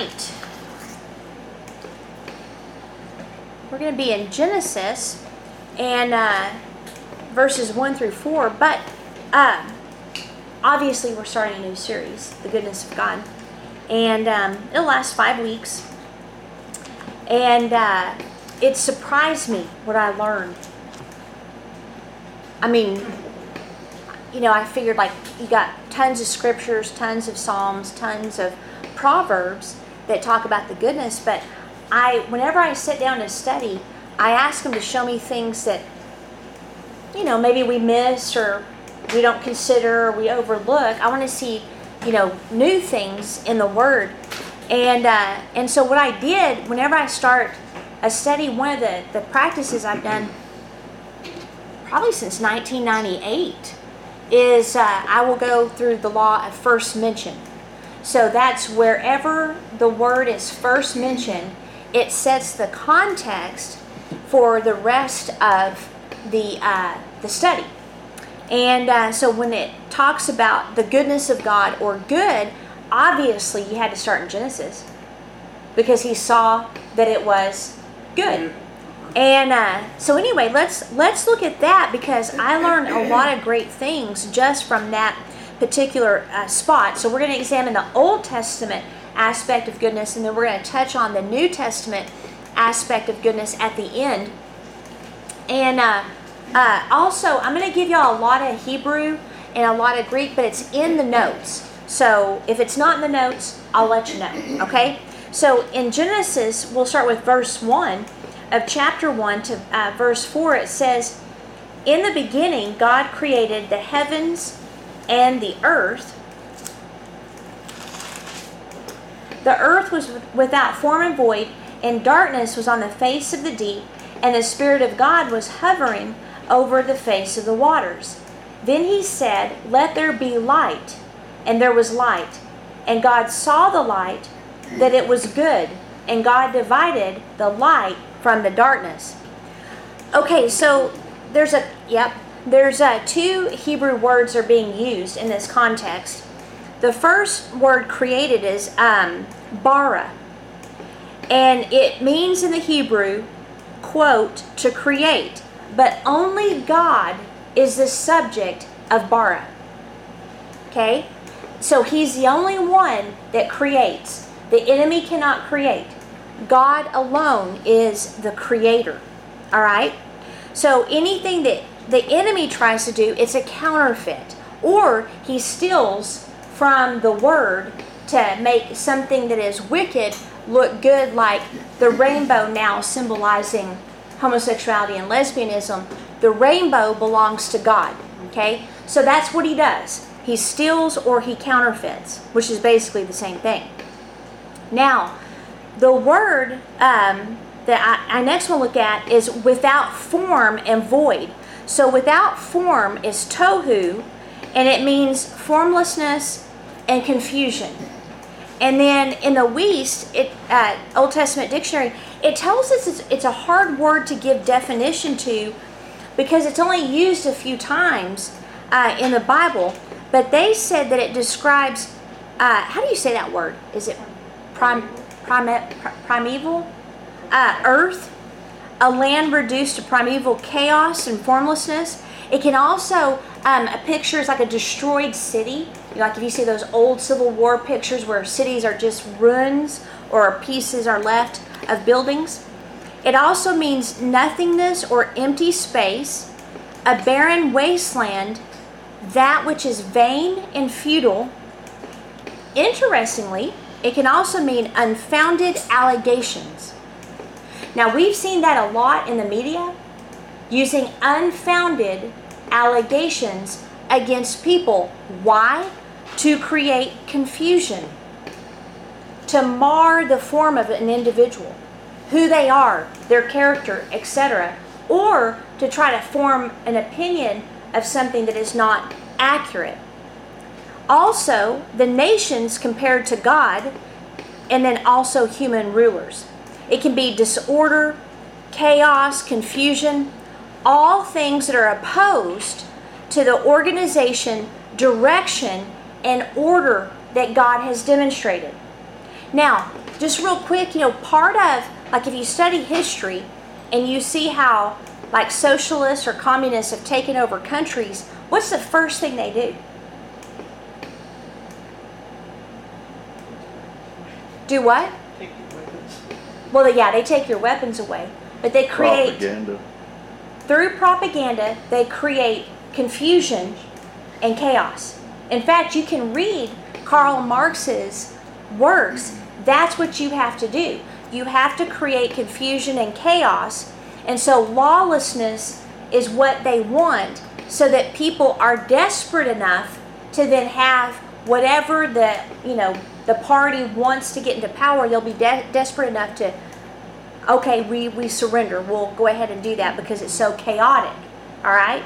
right. We're going to be in Genesis and uh, verses 1 through 4, but uh, obviously we're starting a new series, The Goodness of God. And um, it'll last five weeks. And uh, it surprised me what I learned. I mean, you know, I figured like you got tons of scriptures, tons of psalms, tons of proverbs that talk about the goodness, but I whenever I sit down to study, I ask them to show me things that you know, maybe we miss or we don't consider or we overlook. I want to see, you know, new things in the word. And uh, and so what I did whenever I start a study, one of the, the practices I've done probably since 1998 is uh, I will go through the law of first mention. So that's wherever the word is first mentioned, it sets the context for the rest of the uh, the study. And uh, so when it talks about the goodness of God or good, obviously you had to start in Genesis because he saw that it was good. And uh, so anyway, let's let's look at that because I learned a lot of great things just from that particular uh, spot. So we're going to examine the Old Testament aspect of goodness, and then we're going to touch on the New Testament aspect of goodness at the end. And uh, uh, also, I'm going to give y'all a lot of Hebrew and a lot of Greek, but it's in the notes. So if it's not in the notes, I'll let you know. Okay. So in Genesis, we'll start with verse one of chapter 1 to uh, verse 4, it says, In the beginning, God created the heavens and the earth. The earth was without form and void, and darkness was on the face of the deep, and the Spirit of God was hovering over the face of the waters. Then he said, Let there be light. And there was light. And God saw the light, that it was good. And God divided the light from the darkness. Okay, so there's a yep, there's a two Hebrew words are being used in this context. The first word created is um, bara, and it means in the Hebrew, quote, to create, but only God is the subject of bara. Okay, so He's the only one that creates. The enemy cannot create. God alone is the creator. All right? So anything that the enemy tries to do, it's a counterfeit. Or he steals from the word to make something that is wicked look good, like the rainbow now symbolizing homosexuality and lesbianism. The rainbow belongs to God. Okay? So that's what he does. He steals or he counterfeits, which is basically the same thing. Now, the word um, that I, I next to look at is without form and void. So without form is tohu, and it means formlessness and confusion. And then in the Wuest, it uh, Old Testament dictionary, it tells us it's, it's a hard word to give definition to because it's only used a few times uh, in the Bible. But they said that it describes, uh, how do you say that word? Is it prim, prime, primeval uh, earth, a land reduced to primeval chaos and formlessness. It can also, um, a picture is like a destroyed city. Like if you see those old Civil War pictures where cities are just ruins or pieces are left of buildings. It also means nothingness or empty space, a barren wasteland, that which is vain and futile. Interestingly, it can also mean unfounded allegations. Now, we've seen that a lot in the media using unfounded allegations against people. Why? To create confusion, to mar the form of an individual, who they are, their character, etc., or to try to form an opinion of something that is not accurate. Also, the nations compared to God, and then also human rulers. It can be disorder, chaos, confusion, all things that are opposed to the organization, direction, and order that God has demonstrated. Now, just real quick, you know, part of, like if you study history and you see how like socialists or communists have taken over countries, what's the first thing they do? Do what? Take your weapons. Well, yeah, they take your weapons away, but they create Propaganda. through propaganda, they create confusion and chaos. In fact, you can read Karl Marx's works. That's what you have to do. You have to create confusion and chaos. And so lawlessness is what they want so that people are desperate enough to then have whatever the, you know, the party wants to get into power, they'll be de- desperate enough to okay, we, we surrender. We'll go ahead and do that because it's so chaotic. All right?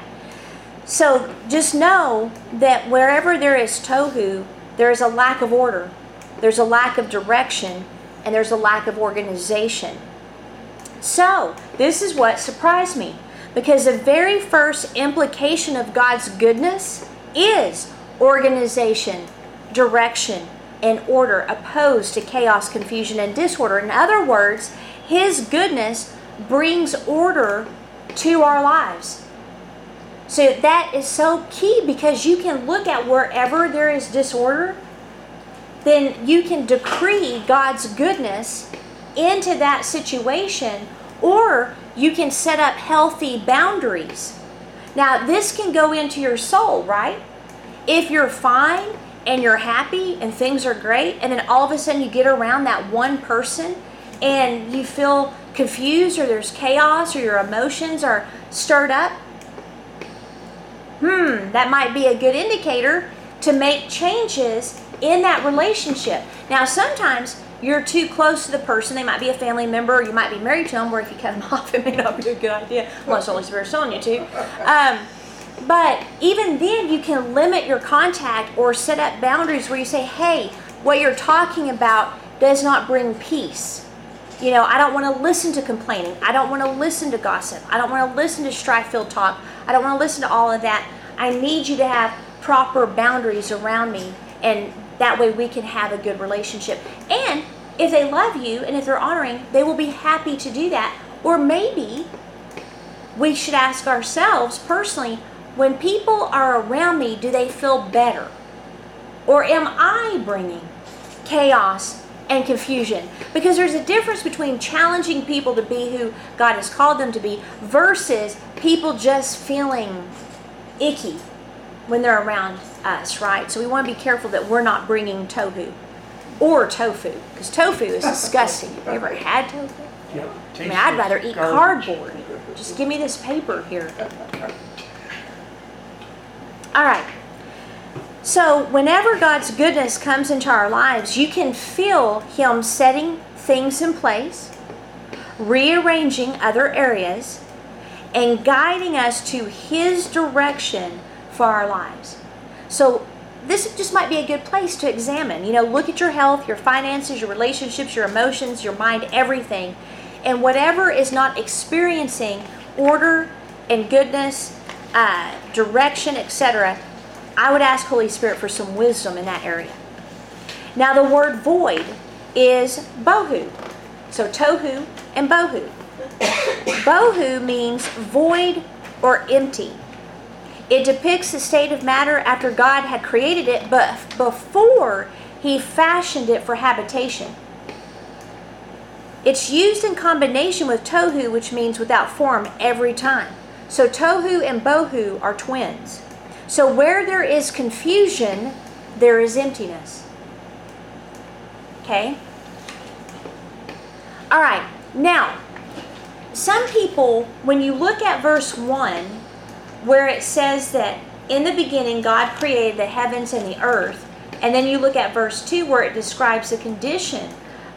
So just know that wherever there is tohu, there is a lack of order, there's a lack of direction, and there's a lack of organization. So, this is what surprised me because the very first implication of God's goodness is organization, direction, and order opposed to chaos, confusion, and disorder. In other words, His goodness brings order to our lives. So that is so key because you can look at wherever there is disorder, then you can decree God's goodness into that situation, or you can set up healthy boundaries. Now, this can go into your soul, right? If you're fine and you're happy and things are great, and then all of a sudden you get around that one person and you feel confused or there's chaos or your emotions are stirred up, hmm, that might be a good indicator to make changes in that relationship. Now, sometimes you're too close to the person. They might be a family member, or you might be married to them, where if you cut them off, it may not be a good idea, unless Holy Spirit's telling you to. Um, but even then, you can limit your contact or set up boundaries where you say, hey, what you're talking about does not bring peace. You know, I don't want to listen to complaining. I don't want to listen to gossip. I don't want to listen to strife filled talk. I don't want to listen to all of that. I need you to have proper boundaries around me, and that way we can have a good relationship. And if they love you and if they're honoring, they will be happy to do that. Or maybe we should ask ourselves personally when people are around me, do they feel better? Or am I bringing chaos and confusion? Because there's a difference between challenging people to be who God has called them to be versus people just feeling icky when they're around us, right? So we want to be careful that we're not bringing tohu or tofu because tofu is disgusting. Have you ever had tofu? Yep. I mean, I'd rather eat cardboard. Just give me this paper here. All right. So, whenever God's goodness comes into our lives, you can feel Him setting things in place, rearranging other areas, and guiding us to His direction for our lives. So, this just might be a good place to examine. You know, look at your health, your finances, your relationships, your emotions, your mind, everything. And whatever is not experiencing order and goodness, uh, direction, etc., I would ask Holy Spirit for some wisdom in that area. Now, the word void is bohu. So, tohu and bohu. bohu means void or empty. It depicts the state of matter after God had created it, but before He fashioned it for habitation. It's used in combination with tohu, which means without form, every time. So tohu and bohu are twins. So where there is confusion, there is emptiness. Okay? All right. Now, some people, when you look at verse 1, where it says that in the beginning God created the heavens and the earth, and then you look at verse 2 where it describes the condition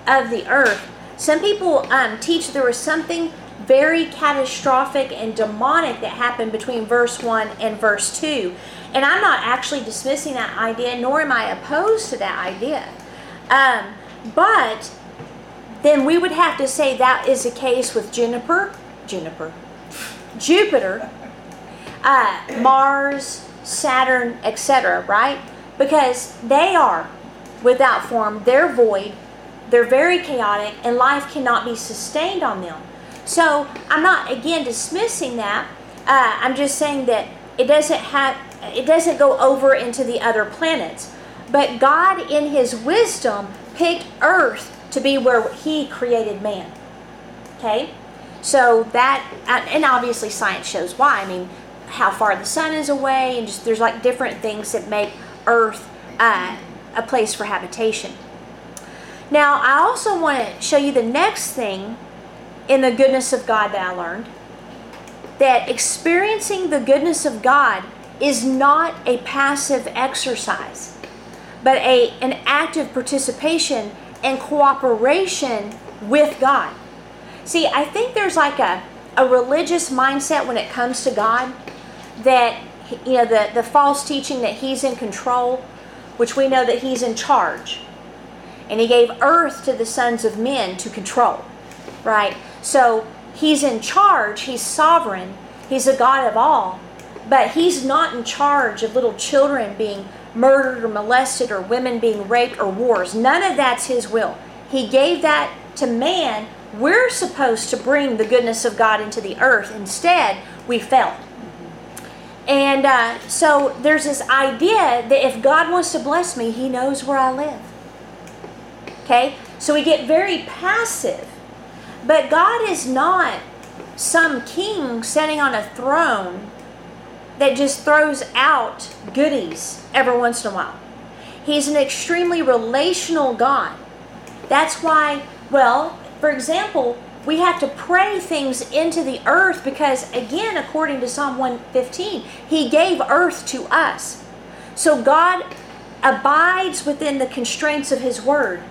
of the earth, some people um, teach there was something very catastrophic and demonic that happened between verse 1 and verse 2. And I'm not actually dismissing that idea, nor am I opposed to that idea. Um, but then we would have to say that is the case with Juniper, Juniper, Jupiter, uh, Mars, Saturn, etc., right? Because they are without form, they're void, they're very chaotic, and life cannot be sustained on them. So I'm not again dismissing that. Uh, I'm just saying that it doesn't have it doesn't go over into the other planets. But God, in His wisdom, picked Earth to be where He created man. Okay, so that and obviously science shows why. I mean, how far the sun is away, and just there's like different things that make Earth uh, a place for habitation. Now, I also want to show you the next thing in the goodness of God that I learned that experiencing the goodness of God is not a passive exercise, but a, an active participation and cooperation with God. See, I think there's like a, a religious mindset when it comes to God that, you know, the, the false teaching that He's in control, which we know that He's in charge. And He gave earth to the sons of men to control, right? So He's in charge, He's sovereign, He's a God of all, but He's not in charge of little children being murdered or molested or women being raped or wars. None of that's His will. He gave that to man. We're supposed to bring the goodness of God into the earth. Instead, we fell. And uh, so there's this idea that if God wants to bless me, He knows where I live. Okay? So we get very passive. But God is not some king sitting on a throne that just throws out goodies every once in a while. He's an extremely relational God. That's why, well, for example, we have to pray things into the earth because, again, according to Psalm 115, He gave earth to us. So God abides within the constraints of His Word.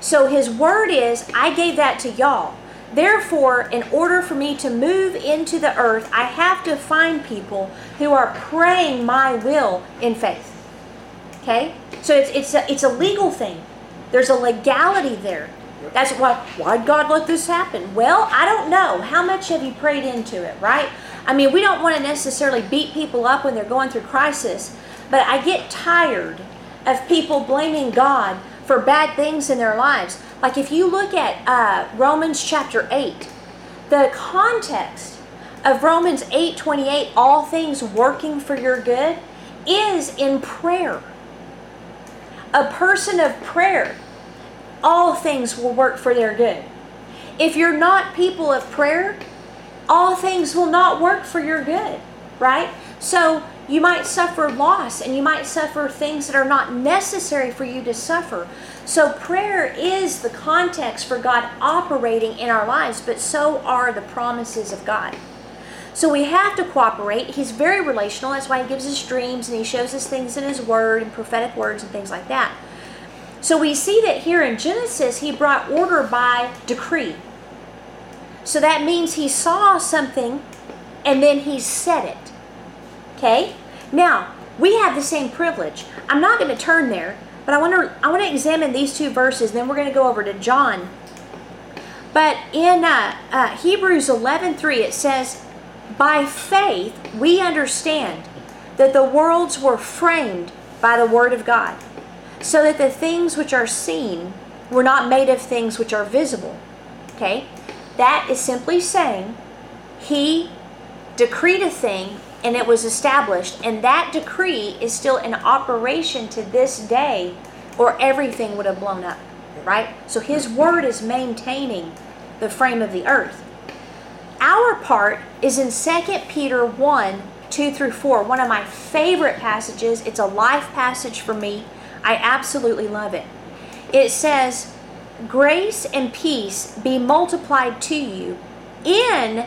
So His Word is, I gave that to y'all. Therefore, in order for me to move into the earth, I have to find people who are praying my will in faith. Okay? So it's, it's, a, it's a legal thing. There's a legality there. That's why why'd God let this happen? Well, I don't know. How much have you prayed into it, right? I mean, we don't want to necessarily beat people up when they're going through crisis, but I get tired of people blaming God for bad things in their lives. Like if you look at uh, Romans chapter 8, the context of Romans 8 28, all things working for your good, is in prayer. A person of prayer all things will work for their good. If you're not people of prayer, all things will not work for your good, right? So you might suffer loss and you might suffer things that are not necessary for you to suffer. So prayer is the context for God operating in our lives, but so are the promises of God. So we have to cooperate. He's very relational. That's why he gives us dreams and he shows us things in his word and prophetic words and things like that. So we see that here in Genesis, he brought order by decree. So that means he saw something and then he said it. Okay? Now, we have the same privilege. I'm not going to turn there, but I want to I want to examine these two verses. Then we're going to go over to John. But in uh, uh, Hebrews 11:3 it says, "By faith we understand that the worlds were framed by the word of God." so that the things which are seen were not made of things which are visible. Okay? That is simply saying he decreed a thing and it was established, and that decree is still in operation to this day, or everything would have blown up. Right? So his word is maintaining the frame of the earth. Our part is in 2 Peter 1 2 through 4, one of my favorite passages. It's a life passage for me I absolutely love it. It says, Grace and peace be multiplied to you in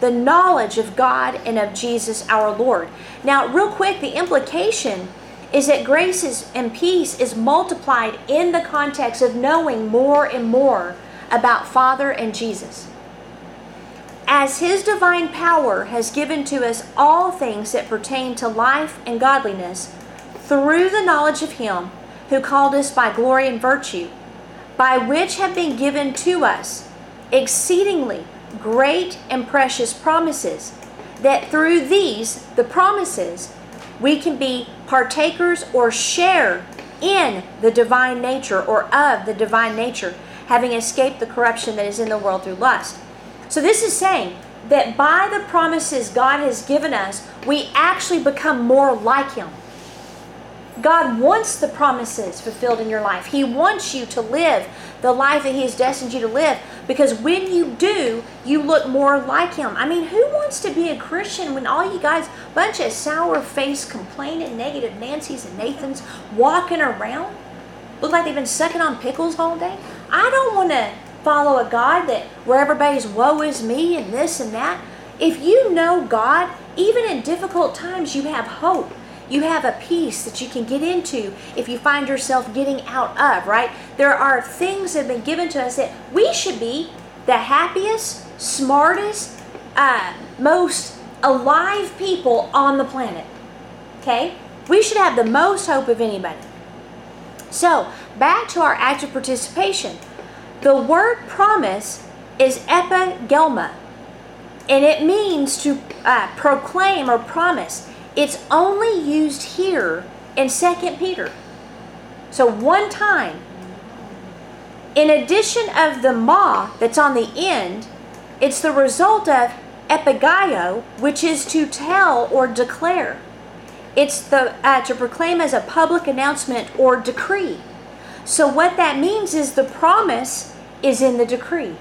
the knowledge of God and of Jesus our Lord. Now, real quick, the implication is that grace is, and peace is multiplied in the context of knowing more and more about Father and Jesus. As His divine power has given to us all things that pertain to life and godliness, through the knowledge of him who called us by glory and virtue, by which have been given to us exceedingly great and precious promises, that through these, the promises, we can be partakers or share in the divine nature or of the divine nature, having escaped the corruption that is in the world through lust. So this is saying that by the promises God has given us, we actually become more like Him. God wants the promises fulfilled in your life. He wants you to live the life that He has destined you to live because when you do, you look more like Him. I mean, who wants to be a Christian when all you guys, bunch of sour faced, complaining, negative Nancy's and Nathan's walking around? Look like they've been sucking on pickles all day? I don't want to follow a God that where everybody's woe is me and this and that. If you know God, even in difficult times, you have hope. You have a peace that you can get into if you find yourself getting out of, right? There are things that have been given to us that we should be the happiest, smartest, uh, most alive people on the planet. Okay? We should have the most hope of anybody. So, back to our active participation. The word promise is epigelma, and it means to uh, proclaim or promise. It's only used here in 2 Peter. So one time. In addition of the ma that's on the end, it's the result of epigio, which is to tell or declare. It's the uh, to proclaim as a public announcement or decree. So, what that means is the promise is in the decree.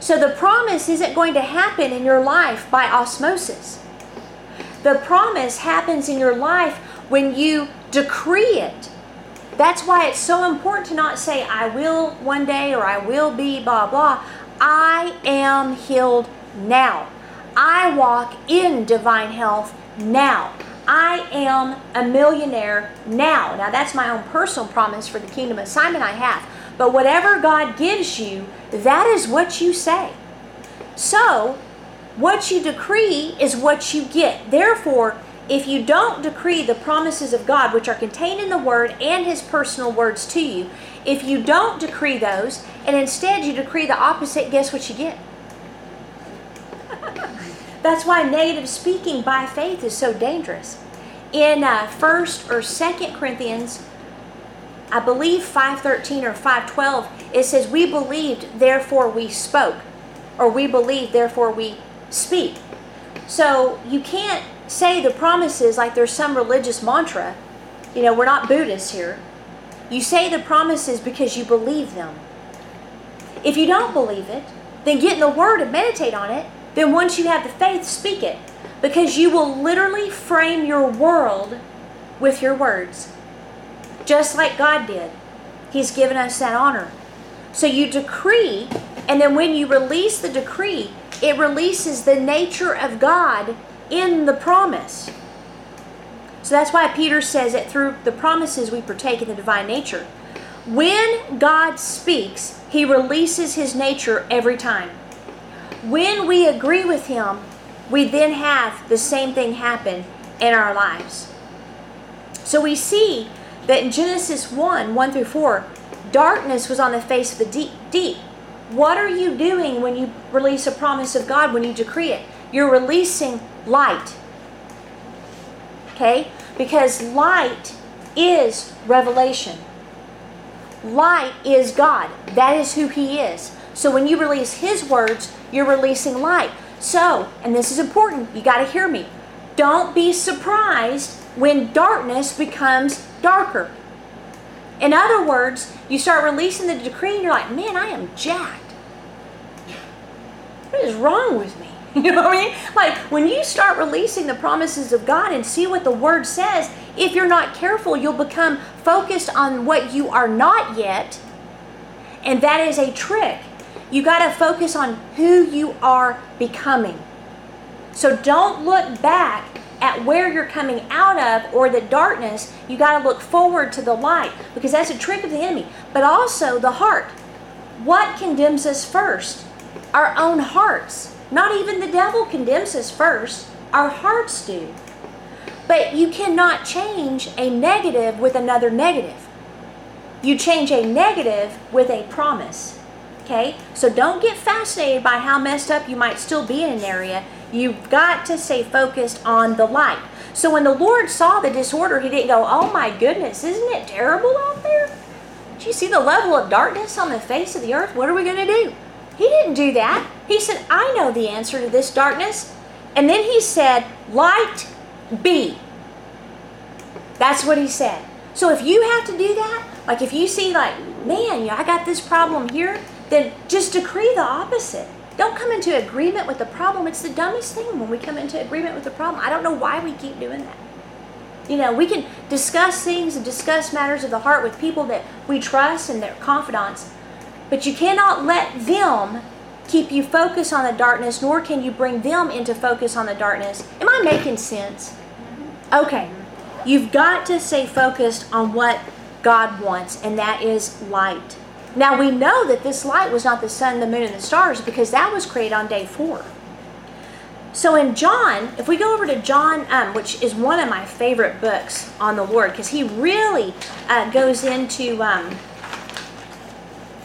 So, the promise isn't going to happen in your life by osmosis. The promise happens in your life when you decree it. That's why it's so important to not say, I will one day or I will be, blah, blah. I am healed now. I walk in divine health now. I am a millionaire now. Now, that's my own personal promise for the kingdom assignment I have. But whatever God gives you, that is what you say. So, what you decree is what you get. Therefore, if you don't decree the promises of God, which are contained in the Word and His personal words to you, if you don't decree those, and instead you decree the opposite, guess what you get? That's why negative speaking by faith is so dangerous. In uh, First or Second Corinthians, I believe 5:13 or 5:12, it says, "We believed, therefore we spoke," or "We believe, therefore we speak." So you can't say the promises like there's some religious mantra. You know, we're not Buddhists here. You say the promises because you believe them. If you don't believe it, then get in the Word and meditate on it then once you have the faith, speak it. Because you will literally frame your world with your words. Just like God did. He's given us that honor. So you decree, and then when you release the decree, it releases the nature of God in the promise. So that's why Peter says that through the promises we partake in the divine nature. When God speaks, he releases his nature every time. When we agree with Him, we then have the same thing happen in our lives. So we see that in Genesis 1 1 through 4, darkness was on the face of the deep. deep. What are you doing when you release a promise of God, when you decree it? You're releasing light. Okay? Because light is revelation. Light is God. That is who He is. So when you release His words, you're releasing light. So, and this is important, you got to hear me. Don't be surprised when darkness becomes darker. In other words, you start releasing the decree and you're like, man, I am jacked. What is wrong with me? You know what I mean? Like when you start releasing the promises of God and see what the Word says, if you're not careful, you'll become focused on what you are not yet. And that is a trick. You got to focus on who you are becoming. So don't look back at where you're coming out of or the darkness. You got to look forward to the light because that's a trick of the enemy. But also the heart. What condemns us first? Our own hearts. Not even the devil condemns us first, our hearts do. But you cannot change a negative with another negative. You change a negative with a promise. Okay? So don't get fascinated by how messed up you might still be in an area. You've got to stay focused on the light. So when the Lord saw the disorder, he didn't go, Oh my goodness, isn't it terrible out there? Do you see the level of darkness on the face of the earth? What are we going to do? He didn't do that. He said, I know the answer to this darkness. And then he said, Light be. That's what he said. So if you have to do that, like if you see like, man, I got this problem here, then just decree the opposite. Don't come into agreement with the problem. It's the dumbest thing when we come into agreement with the problem. I don't know why we keep doing that. You know, we can discuss things and discuss matters of the heart with people that we trust and their confidants, but you cannot let them keep you focused on the darkness, nor can you bring them into focus on the darkness. Am I making sense? Okay. You've got to stay focused on what God wants, and that is light. Now we know that this light was not the sun, the moon, and the stars because that was created on day four. So in John, if we go over to John, um, which is one of my favorite books on the Lord, because he really uh, goes into um,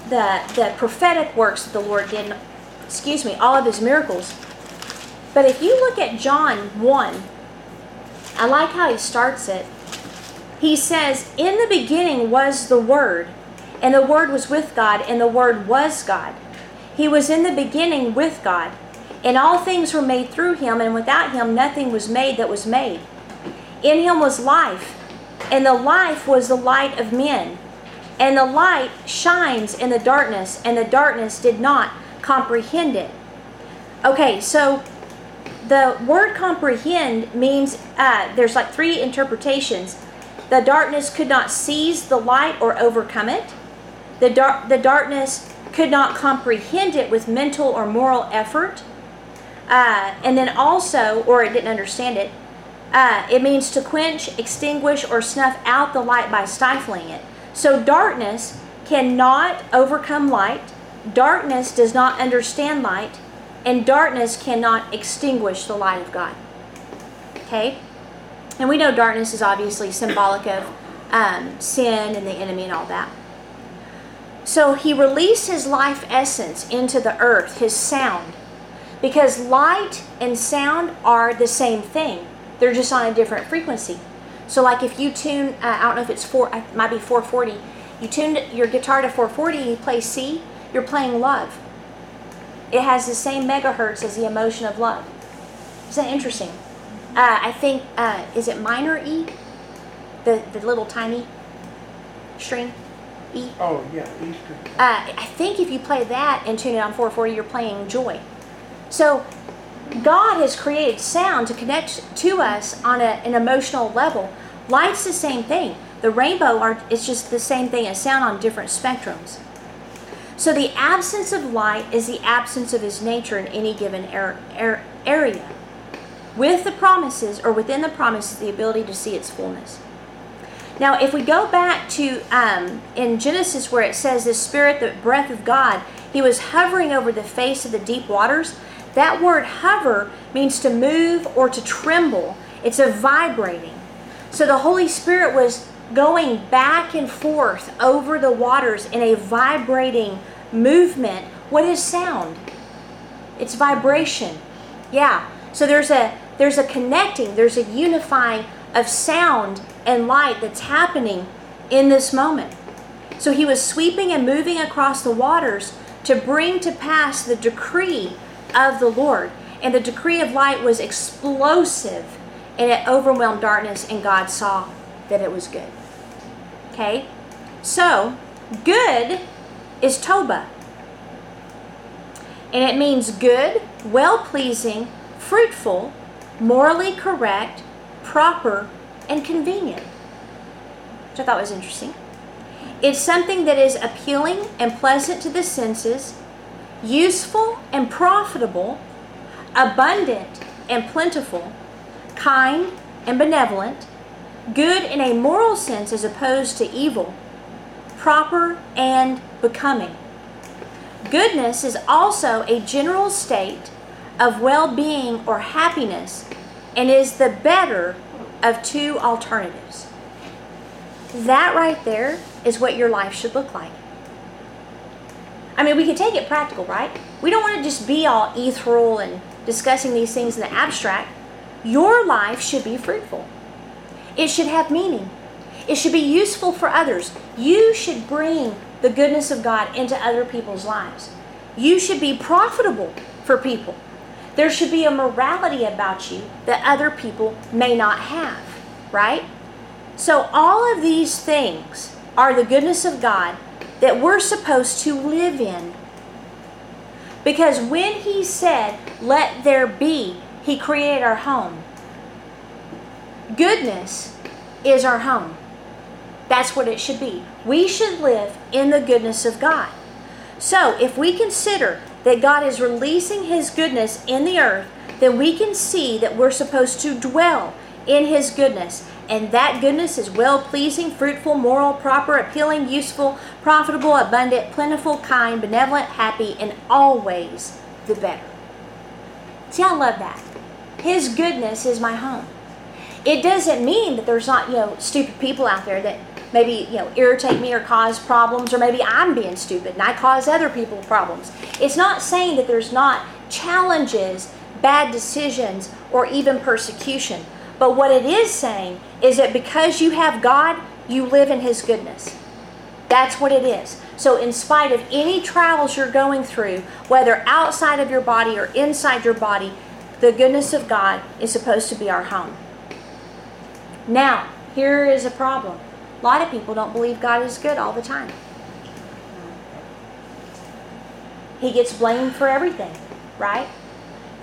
the the prophetic works that the Lord did. Excuse me, all of his miracles. But if you look at John one, I like how he starts it. He says, "In the beginning was the Word." And the Word was with God, and the Word was God. He was in the beginning with God. And all things were made through him, and without him nothing was made that was made. In him was life, and the life was the light of men. And the light shines in the darkness, and the darkness did not comprehend it. Okay, so the word comprehend means uh, there's like three interpretations. The darkness could not seize the light or overcome it. The, dar- the darkness could not comprehend it with mental or moral effort. Uh, and then also, or it didn't understand it, uh, it means to quench, extinguish, or snuff out the light by stifling it. So darkness cannot overcome light, darkness does not understand light, and darkness cannot extinguish the light of God. Okay? And we know darkness is obviously symbolic of um, sin and the enemy and all that. So he released his life essence into the earth, his sound, because light and sound are the same thing. They're just on a different frequency. So, like if you tune, uh, I don't know if it's four, it might be 440. You tune your guitar to 440 and you play C, you're playing love. It has the same megahertz as the emotion of love. Isn't that interesting? Uh, I think, uh, is it minor E? The, the little tiny string? E? Oh, yeah, Easter. Uh, I think if you play that and tune it on 440, you're playing joy. So God has created sound to connect to us on a, an emotional level. Light's the same thing. The rainbow are, is just the same thing as sound on different spectrums. So the absence of light is the absence of his nature in any given er, er, area. With the promises, or within the promises, the ability to see its fullness. Now, if we go back to um, in Genesis where it says the Spirit, the breath of God, he was hovering over the face of the deep waters. That word hover means to move or to tremble. It's a vibrating. So the Holy Spirit was going back and forth over the waters in a vibrating movement. What is sound? It's vibration. Yeah. So there's a there's a connecting, there's a unifying of sound and light that's happening in this moment. So he was sweeping and moving across the waters to bring to pass the decree of the Lord. And the decree of light was explosive and it overwhelmed darkness, and God saw that it was good. Okay? So, good is Toba. And it means good, well pleasing, fruitful, morally correct, proper, and convenient, which I thought was interesting. It's something that is appealing and pleasant to the senses, useful and profitable, abundant and plentiful, kind and benevolent, good in a moral sense as opposed to evil, proper and becoming. Goodness is also a general state of well being or happiness and is the better of two alternatives. That right there is what your life should look like. I mean, we can take it practical, right? We don't want to just be all ethereal and discussing these things in the abstract. Your life should be fruitful. It should have meaning. It should be useful for others. You should bring the goodness of God into other people's lives. You should be profitable for people. There should be a morality about you that other people may not have, right? So, all of these things are the goodness of God that we're supposed to live in. Because when He said, Let there be, He created our home. Goodness is our home. That's what it should be. We should live in the goodness of God. So, if we consider that God is releasing His goodness in the earth, then we can see that we're supposed to dwell in His goodness. And that goodness is well pleasing, fruitful, moral, proper, appealing, useful, profitable, abundant, plentiful, kind, benevolent, happy, and always the better. See, I love that. His goodness is my home. It doesn't mean that there's not, you know, stupid people out there that maybe you know irritate me or cause problems or maybe i'm being stupid and i cause other people problems. It's not saying that there's not challenges bad decisions or even persecution. But what it is saying is that because you have god you live in his goodness. That's what it is. So in spite of any trials you're going through whether outside of your body or inside your body the goodness of god is supposed to be our home. Now here is a problem a lot of people don't believe God is good all the time. He gets blamed for everything, right?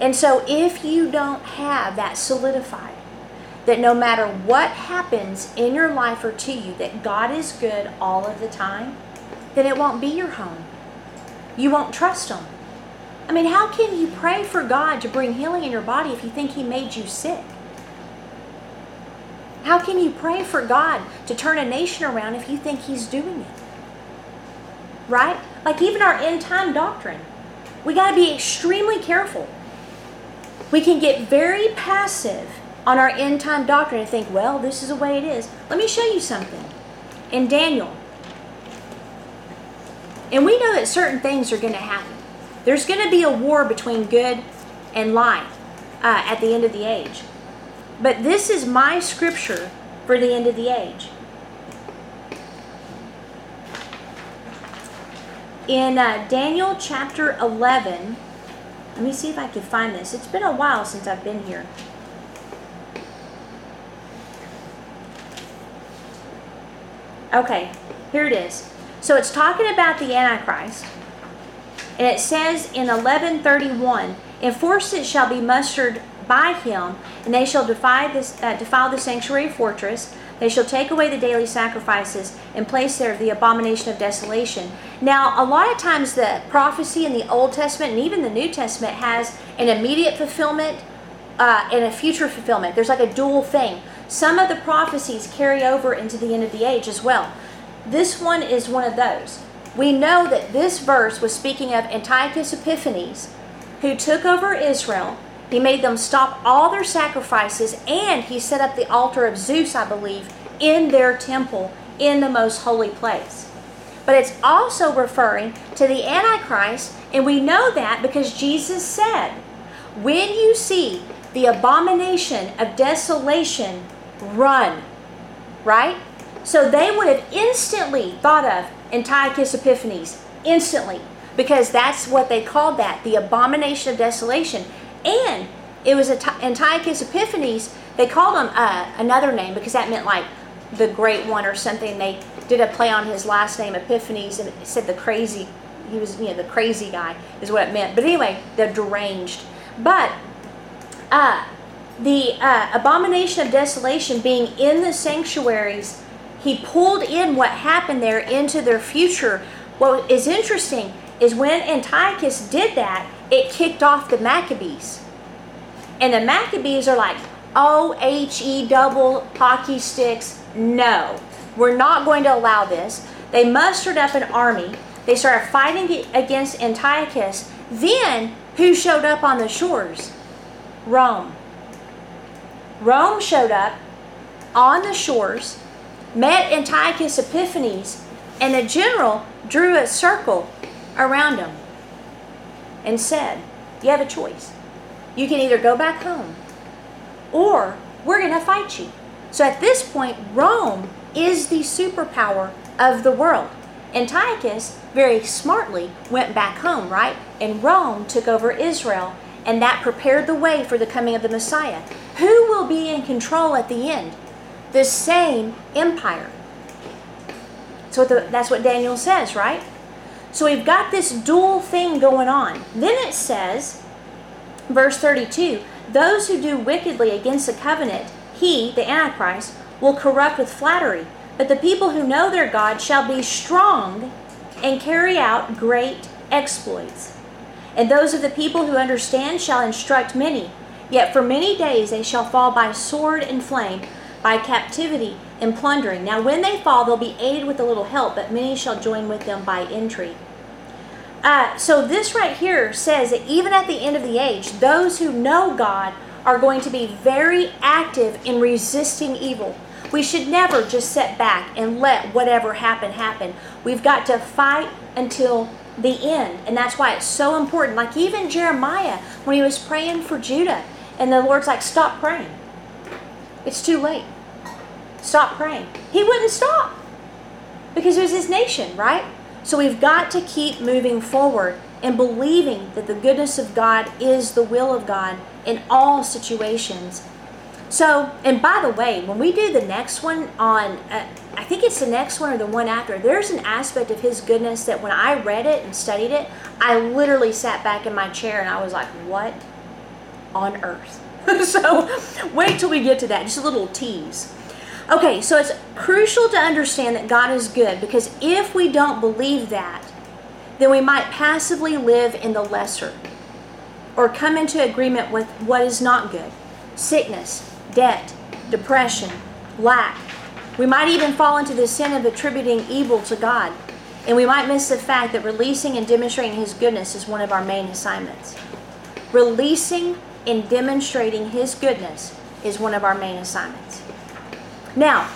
And so if you don't have that solidified, that no matter what happens in your life or to you, that God is good all of the time, then it won't be your home. You won't trust Him. I mean, how can you pray for God to bring healing in your body if you think He made you sick? How can you pray for God to turn a nation around if you think He's doing it? Right? Like even our end time doctrine. We got to be extremely careful. We can get very passive on our end time doctrine and think, well, this is the way it is. Let me show you something. In Daniel, and we know that certain things are going to happen. There's going to be a war between good and light uh, at the end of the age. But this is my scripture for the end of the age. In uh, Daniel chapter 11, let me see if I can find this. It's been a while since I've been here. Okay, here it is. So it's talking about the Antichrist. And it says in 1131, In forces shall be mustered by him, and they shall this, uh, defile the sanctuary fortress. They shall take away the daily sacrifices and place there the abomination of desolation. Now, a lot of times the prophecy in the Old Testament and even the New Testament has an immediate fulfillment uh, and a future fulfillment. There's like a dual thing. Some of the prophecies carry over into the end of the age as well. This one is one of those. We know that this verse was speaking of Antiochus Epiphanes, who took over Israel he made them stop all their sacrifices and he set up the altar of Zeus, I believe, in their temple in the most holy place. But it's also referring to the Antichrist, and we know that because Jesus said, When you see the abomination of desolation, run. Right? So they would have instantly thought of Antiochus Epiphanes, instantly, because that's what they called that, the abomination of desolation. And it was Antiochus Epiphanes. They called him uh, another name because that meant like the great one or something. They did a play on his last name, Epiphanes, and it said the crazy. He was, you know, the crazy guy is what it meant. But anyway, the deranged. But uh, the uh, abomination of desolation being in the sanctuaries, he pulled in what happened there into their future. What is interesting is when Antiochus did that, it kicked off the Maccabees. And the Maccabees are like, O H E double hockey sticks. No, we're not going to allow this. They mustered up an army. They started fighting against Antiochus. Then, who showed up on the shores? Rome. Rome showed up on the shores, met Antiochus Epiphanes, and the general drew a circle around them and said, You have a choice. You can either go back home or we're going to fight you. So at this point, Rome is the superpower of the world. Antiochus very smartly went back home, right? And Rome took over Israel, and that prepared the way for the coming of the Messiah. Who will be in control at the end? The same empire. So that's what Daniel says, right? So we've got this dual thing going on. Then it says, verse 32 Those who do wickedly against the covenant, he, the Antichrist, will corrupt with flattery. But the people who know their God shall be strong and carry out great exploits. And those of the people who understand shall instruct many. Yet for many days they shall fall by sword and flame, by captivity and plundering. Now when they fall, they'll be aided with a little help, but many shall join with them by intrigue. Uh, so this right here says that even at the end of the age, those who know God are going to be very active in resisting evil. We should never just sit back and let whatever happen happen. We've got to fight until the end. And that's why it's so important. Like even Jeremiah, when he was praying for Judah, and the Lord's like, stop praying. It's too late. Stop praying. He wouldn't stop because it was his nation, right? So we've got to keep moving forward and believing that the goodness of God is the will of God in all situations. So, and by the way, when we do the next one on, uh, I think it's the next one or the one after, there's an aspect of His goodness that when I read it and studied it, I literally sat back in my chair and I was like, what on earth? so, wait till we get to that. Just a little tease. Okay, so it's crucial to understand that God is good because if we don't believe that, then we might passively live in the lesser or come into agreement with what is not good sickness, debt, depression, lack. We might even fall into the sin of attributing evil to God. And we might miss the fact that releasing and demonstrating His goodness is one of our main assignments. Releasing and demonstrating His goodness is one of our main assignments. Now,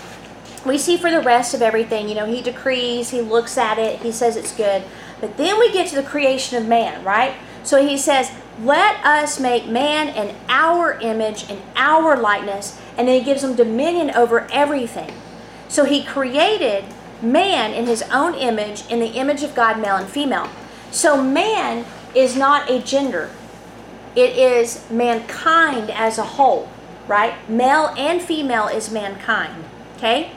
we see for the rest of everything, you know, He decrees, He looks at it, He says it's good. But then we get to the creation of man, right? So He says, let us make man in our image and our likeness, and then he gives them dominion over everything. So he created man in his own image, in the image of God, male and female. So man is not a gender, it is mankind as a whole, right? Male and female is mankind, okay?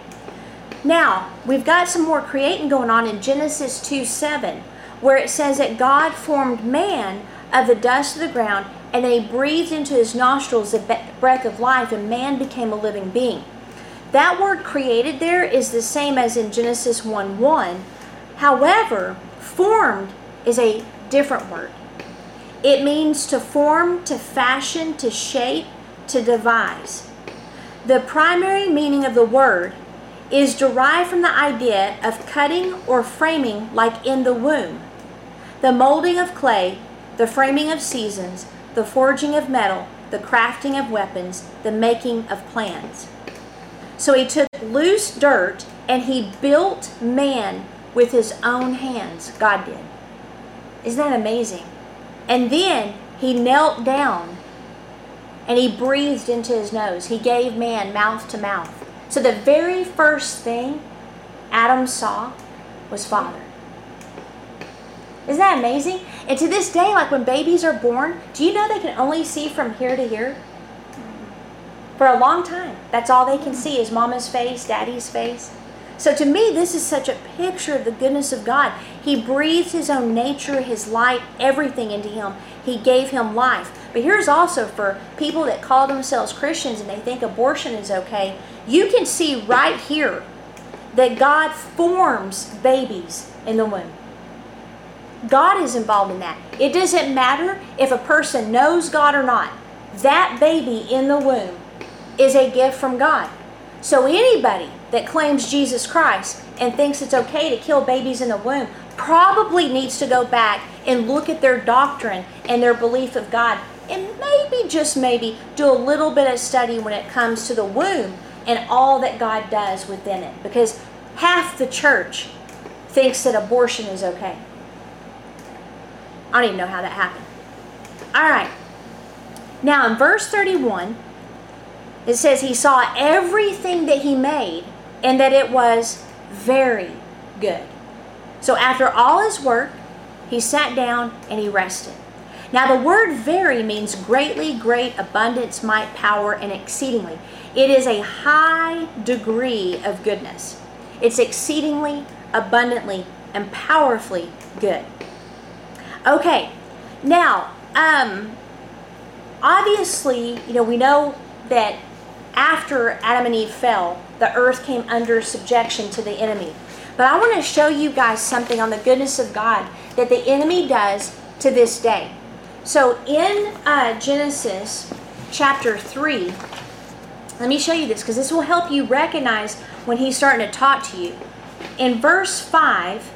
Now, we've got some more creating going on in Genesis 2 7, where it says that God formed man of the dust of the ground, and then he breathed into his nostrils the breath of life, and man became a living being. That word created there is the same as in Genesis 1 1. However, formed is a different word. It means to form, to fashion, to shape, to devise. The primary meaning of the word is derived from the idea of cutting or framing, like in the womb. The molding of clay the framing of seasons, the forging of metal, the crafting of weapons, the making of plans. So he took loose dirt and he built man with his own hands. God did. Isn't that amazing? And then he knelt down and he breathed into his nose. He gave man mouth to mouth. So the very first thing Adam saw was Father. Isn't that amazing? And to this day, like when babies are born, do you know they can only see from here to here? For a long time. That's all they can mm. see is mama's face, daddy's face. So to me, this is such a picture of the goodness of God. He breathed His own nature, His light, everything into Him. He gave Him life. But here's also for people that call themselves Christians and they think abortion is okay. You can see right here that God forms babies in the womb. God is involved in that. It doesn't matter if a person knows God or not. That baby in the womb is a gift from God. So anybody that claims Jesus Christ and thinks it's okay to kill babies in the womb probably needs to go back and look at their doctrine and their belief of God and maybe just maybe do a little bit of study when it comes to the womb and all that God does within it because half the church thinks that abortion is okay. I don't even know how that happened. All right. Now in verse 31, it says he saw everything that he made and that it was very good. So after all his work, he sat down and he rested. Now the word very means greatly, great, abundance, might, power, and exceedingly. It is a high degree of goodness. It's exceedingly, abundantly, and powerfully good. Okay, now, um, obviously, you know, we know that after Adam and Eve fell, the earth came under subjection to the enemy. But I want to show you guys something on the goodness of God that the enemy does to this day. So in uh, Genesis chapter 3, let me show you this because this will help you recognize when he's starting to talk to you. In verse 5,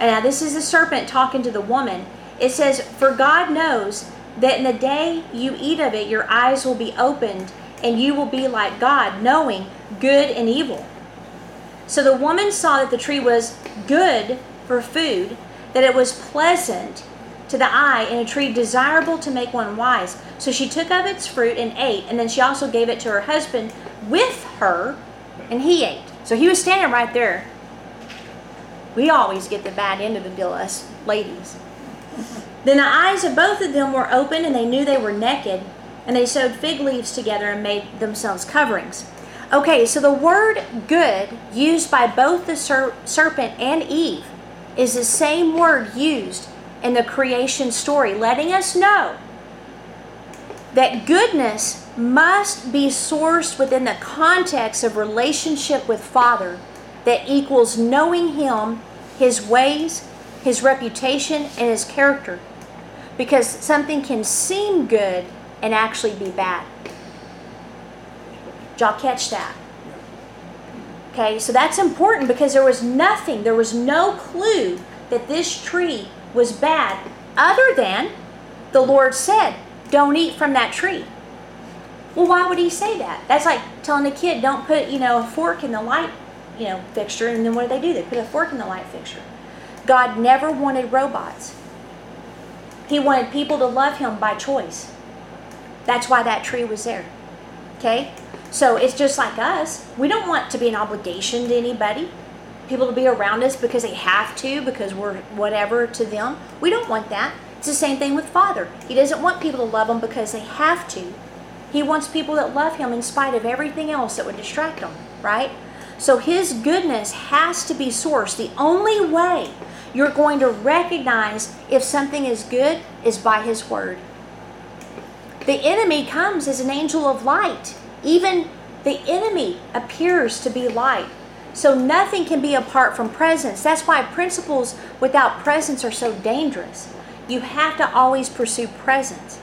and now this is the serpent talking to the woman, it says, For God knows that in the day you eat of it, your eyes will be opened, and you will be like God, knowing good and evil. So the woman saw that the tree was good for food, that it was pleasant to the eye, and a tree desirable to make one wise. So she took of its fruit and ate, and then she also gave it to her husband with her, and he ate. So he was standing right there. We always get the bad end of the deal, us ladies. Then the eyes of both of them were open, and they knew they were naked, and they sewed fig leaves together and made themselves coverings. Okay, so the word good used by both the ser- serpent and Eve is the same word used in the creation story, letting us know that goodness must be sourced within the context of relationship with Father that equals knowing Him, His ways, His reputation, and His character. Because something can seem good and actually be bad. Did y'all catch that? Okay, so that's important because there was nothing, there was no clue that this tree was bad other than the Lord said, don't eat from that tree. Well, why would he say that? That's like telling a kid, don't put, you know, a fork in the light, you know, fixture, and then what do they do? They put a fork in the light fixture. God never wanted robots. He wanted people to love him by choice. That's why that tree was there. Okay? So it's just like us. We don't want to be an obligation to anybody. People to be around us because they have to, because we're whatever to them. We don't want that. It's the same thing with Father. He doesn't want people to love him because they have to. He wants people that love him in spite of everything else that would distract them, right? So his goodness has to be sourced. The only way you're going to recognize if something is good is by his word. The enemy comes as an angel of light. Even the enemy appears to be light. So nothing can be apart from presence. That's why principles without presence are so dangerous. You have to always pursue presence.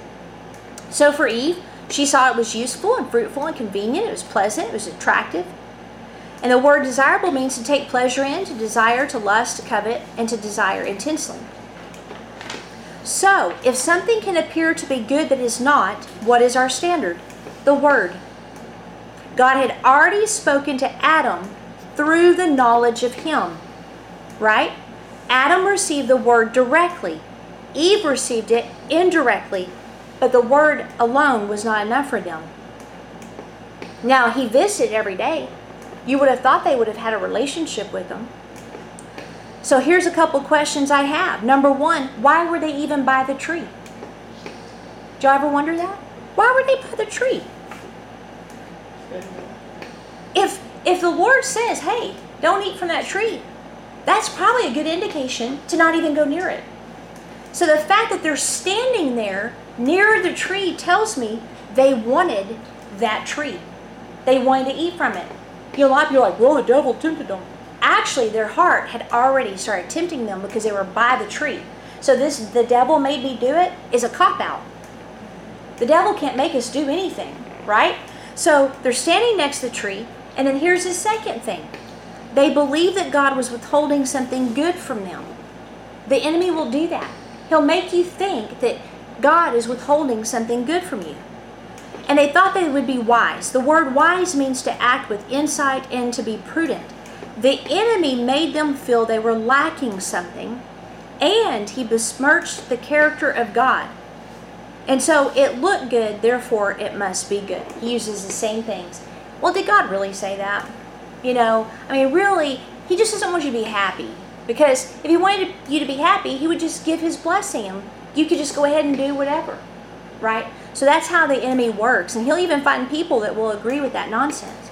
So for Eve, she saw it was useful and fruitful and convenient. It was pleasant. It was attractive. And the word desirable means to take pleasure in, to desire, to lust, to covet, and to desire intensely. So, if something can appear to be good that is not, what is our standard? The Word. God had already spoken to Adam through the knowledge of Him, right? Adam received the Word directly, Eve received it indirectly, but the Word alone was not enough for them. Now, He visited every day. You would have thought they would have had a relationship with Him. So here's a couple questions I have. Number one, why were they even by the tree? Did y'all ever wonder that? Why were they by the tree? If if the Lord says, hey, don't eat from that tree, that's probably a good indication to not even go near it. So the fact that they're standing there near the tree tells me they wanted that tree. They wanted to eat from it. You know, a lot of people are like, well, the devil tempted them actually their heart had already started tempting them because they were by the tree. So this the devil made me do it is a cop out. The devil can't make us do anything, right? So they're standing next to the tree, and then here's the second thing. They believe that God was withholding something good from them. The enemy will do that. He'll make you think that God is withholding something good from you. And they thought they would be wise. The word wise means to act with insight and to be prudent. The enemy made them feel they were lacking something, and he besmirched the character of God. And so it looked good, therefore it must be good. He uses the same things. Well, did God really say that? You know, I mean, really, he just doesn't want you to be happy. Because if he wanted you to be happy, he would just give his blessing you could just go ahead and do whatever. Right? So that's how the enemy works. And he'll even find people that will agree with that nonsense.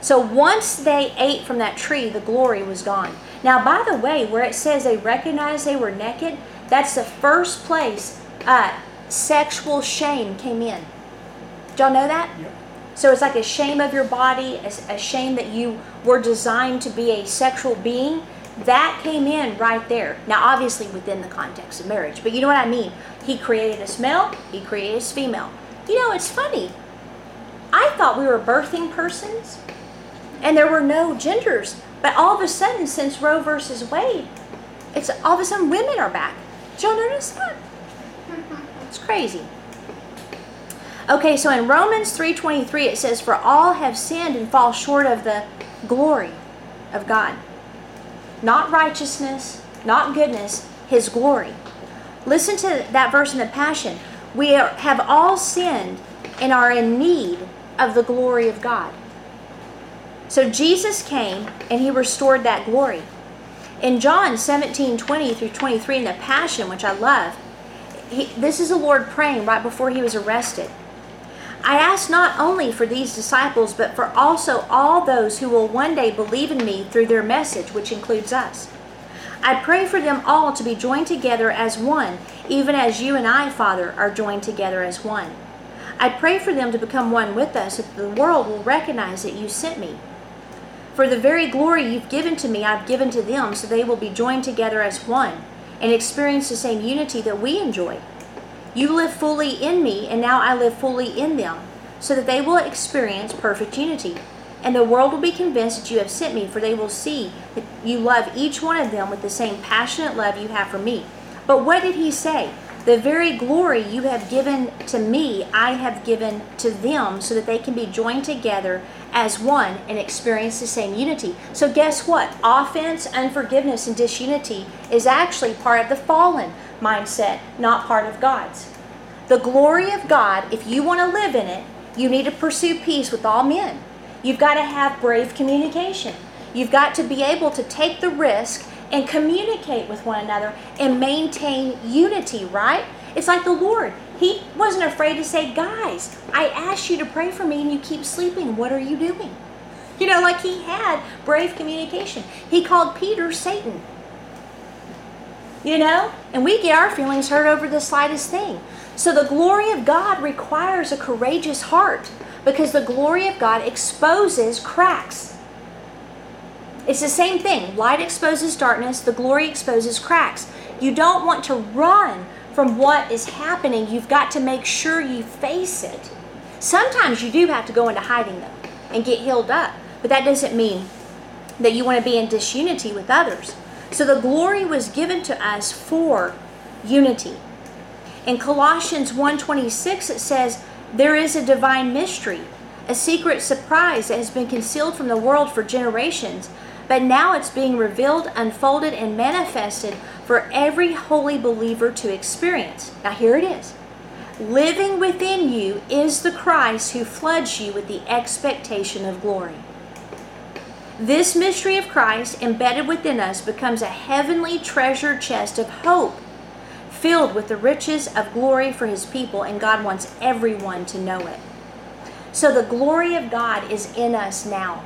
So once they ate from that tree, the glory was gone. Now, by the way, where it says they recognized they were naked, that's the first place uh, sexual shame came in. Did y'all know that? Yep. So it's like a shame of your body, a, shame that you were designed to be a sexual being. That came in right there. Now, obviously within the context of marriage, but you know what I mean. He created us male, he created us female. You know, it's funny. I thought we were birthing persons and there were no genders. But all of a sudden, since Roe versus Wade, it's all of a sudden women are back. Did y'all notice that? It's crazy. Okay, so in Romans 3:23 it says for all have sinned and fall short of the glory of God. Not righteousness, not goodness, his glory. Listen to that verse in the Passion. We are, have all sinned and are in need of the glory of God. So Jesus came and he restored that glory. In John 17, 20 through 23 in the Passion, which I love, he, this is the Lord praying right before he was arrested. I ask not only for these disciples, but for also all those who will one day believe in me through their message, which includes us. I pray for them all to be joined together as one, even as you and I, Father, are joined together as one. I pray for them to become one with us, so that the world will recognize that you sent me. For the very glory you've given to me, I've given to them, so they will be joined together as one and experience the same unity that we enjoy. You live fully in me, and now I live fully in them, so that they will experience perfect unity. And the world will be convinced that you have sent me, for they will see that you love each one of them with the same passionate love you have for me. But what did he say? The very glory you have given to me, I have given to them, so that they can be joined together as one and experience the same unity. So, guess what? Offense, unforgiveness, and disunity is actually part of the fallen mindset, not part of God's. The glory of God, if you want to live in it, you need to pursue peace with all men. You've got to have brave communication. You've got to be able to take the risk and communicate with one another and maintain unity, right? It's like the Lord. He wasn't afraid to say, Guys, I asked you to pray for me and you keep sleeping. What are you doing? You know, like he had brave communication. He called Peter Satan. You know? And we get our feelings hurt over the slightest thing. So the glory of God requires a courageous heart because the glory of God exposes cracks. It's the same thing. Light exposes darkness, the glory exposes cracks. You don't want to run from what is happening. You've got to make sure you face it. Sometimes you do have to go into hiding though and get healed up, but that doesn't mean that you want to be in disunity with others. So the glory was given to us for unity. In Colossians 1:26 it says, "There is a divine mystery, a secret surprise that has been concealed from the world for generations, but now it's being revealed, unfolded, and manifested for every holy believer to experience. Now, here it is. Living within you is the Christ who floods you with the expectation of glory. This mystery of Christ embedded within us becomes a heavenly treasure chest of hope, filled with the riches of glory for his people, and God wants everyone to know it. So the glory of God is in us now.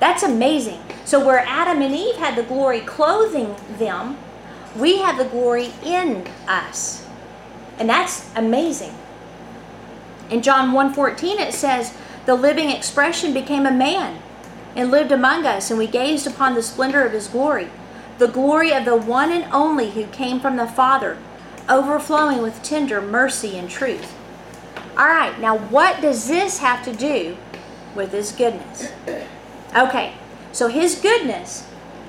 That's amazing. So, where Adam and Eve had the glory clothing them, we have the glory in us. And that's amazing. In John 1:14 it says, "The living expression became a man and lived among us, and we gazed upon the splendor of his glory, the glory of the one and only who came from the Father, overflowing with tender mercy and truth." All right, now what does this have to do with his goodness? Okay, so his goodness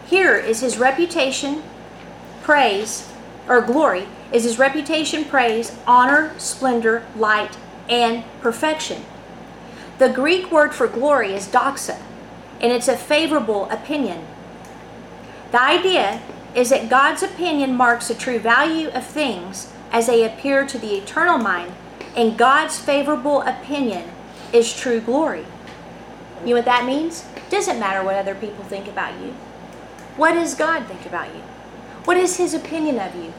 here is his reputation, praise, or glory, is his reputation, praise, honor, splendor, light, and perfection. The Greek word for glory is doxa, and it's a favorable opinion. The idea is that God's opinion marks the true value of things as they appear to the eternal mind, and God's favorable opinion is true glory. You know what that means? Doesn't matter what other people think about you. What does God think about you? What is His opinion of you?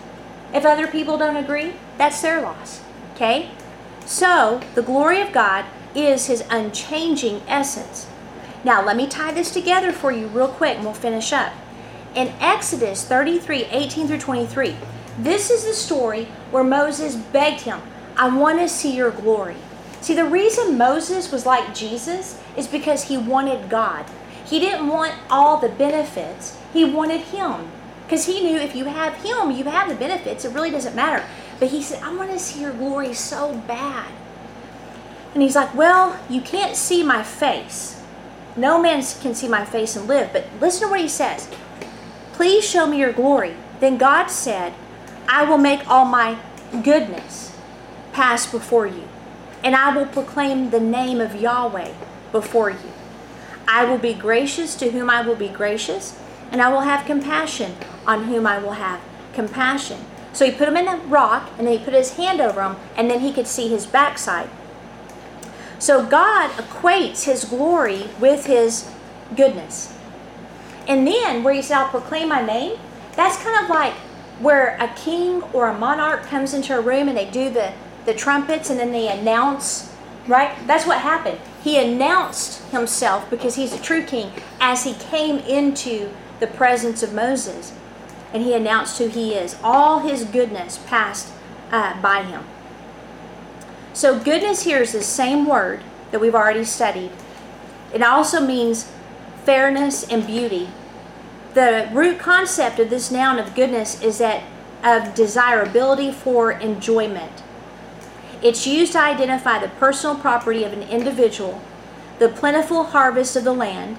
If other people don't agree, that's their loss. Okay? So, the glory of God is His unchanging essence. Now, let me tie this together for you real quick and we'll finish up. In Exodus 33 18 through 23, this is the story where Moses begged him, I want to see your glory. See, the reason Moses was like Jesus is because he wanted God. He didn't want all the benefits, he wanted Him. Because he knew if you have Him, you have the benefits. It really doesn't matter. But he said, I want to see your glory so bad. And he's like, Well, you can't see my face. No man can see my face and live. But listen to what he says Please show me your glory. Then God said, I will make all my goodness pass before you, and I will proclaim the name of Yahweh before you. I will be gracious to whom I will be gracious, and I will have compassion on whom I will have compassion. So he put him in a rock, and then he put his hand over him, and then he could see his backside. So God equates his glory with his goodness. And then where he said, I'll proclaim my name, that's kind of like where a king or a monarch comes into a room and they do the, the trumpets and then they announce, right? That's what happened. He announced himself because he's a true king as he came into the presence of Moses. And he announced who he is. All his goodness passed uh, by him. So, goodness here is the same word that we've already studied. It also means fairness and beauty. The root concept of this noun of goodness is that of desirability for enjoyment. It's used to identify the personal property of an individual, the plentiful harvest of the land,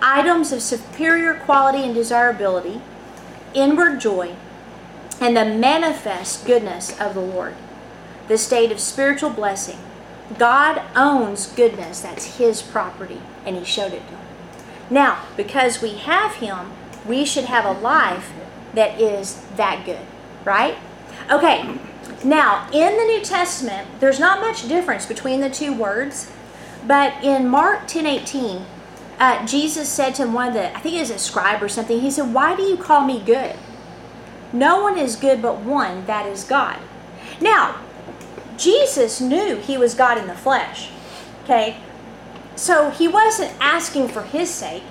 items of superior quality and desirability, inward joy, and the manifest goodness of the Lord the state of spiritual blessing. God owns goodness, that's His property, and He showed it to him. Now, because we have Him, we should have a life that is that good, right? Okay, now in the New Testament, there's not much difference between the two words, but in Mark 10 18, uh, Jesus said to one of the, I think it was a scribe or something, he said, Why do you call me good? No one is good but one, that is God. Now, Jesus knew he was God in the flesh. Okay? So he wasn't asking for his sake.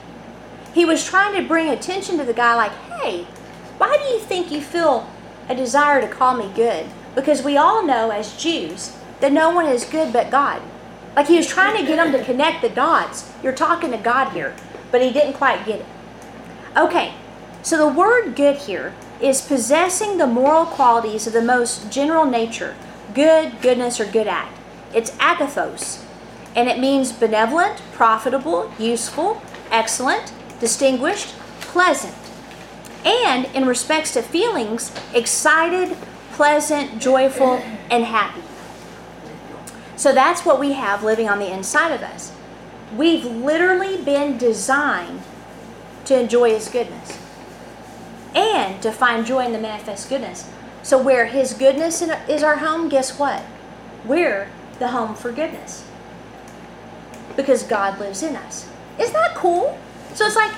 He was trying to bring attention to the guy, like, hey, why do you think you feel a desire to call me good? Because we all know as Jews that no one is good but God. Like he was trying to get them to connect the dots. You're talking to God here, but he didn't quite get it. Okay, so the word good here is possessing the moral qualities of the most general nature good, goodness, or good act. It's agathos, and it means benevolent, profitable, useful, excellent, distinguished, pleasant. And in respects to feelings, excited, pleasant, joyful, and happy. So that's what we have living on the inside of us. We've literally been designed to enjoy His goodness and to find joy in the manifest goodness. So, where His goodness is our home, guess what? We're the home for goodness. Because God lives in us. Isn't that cool? So, it's like,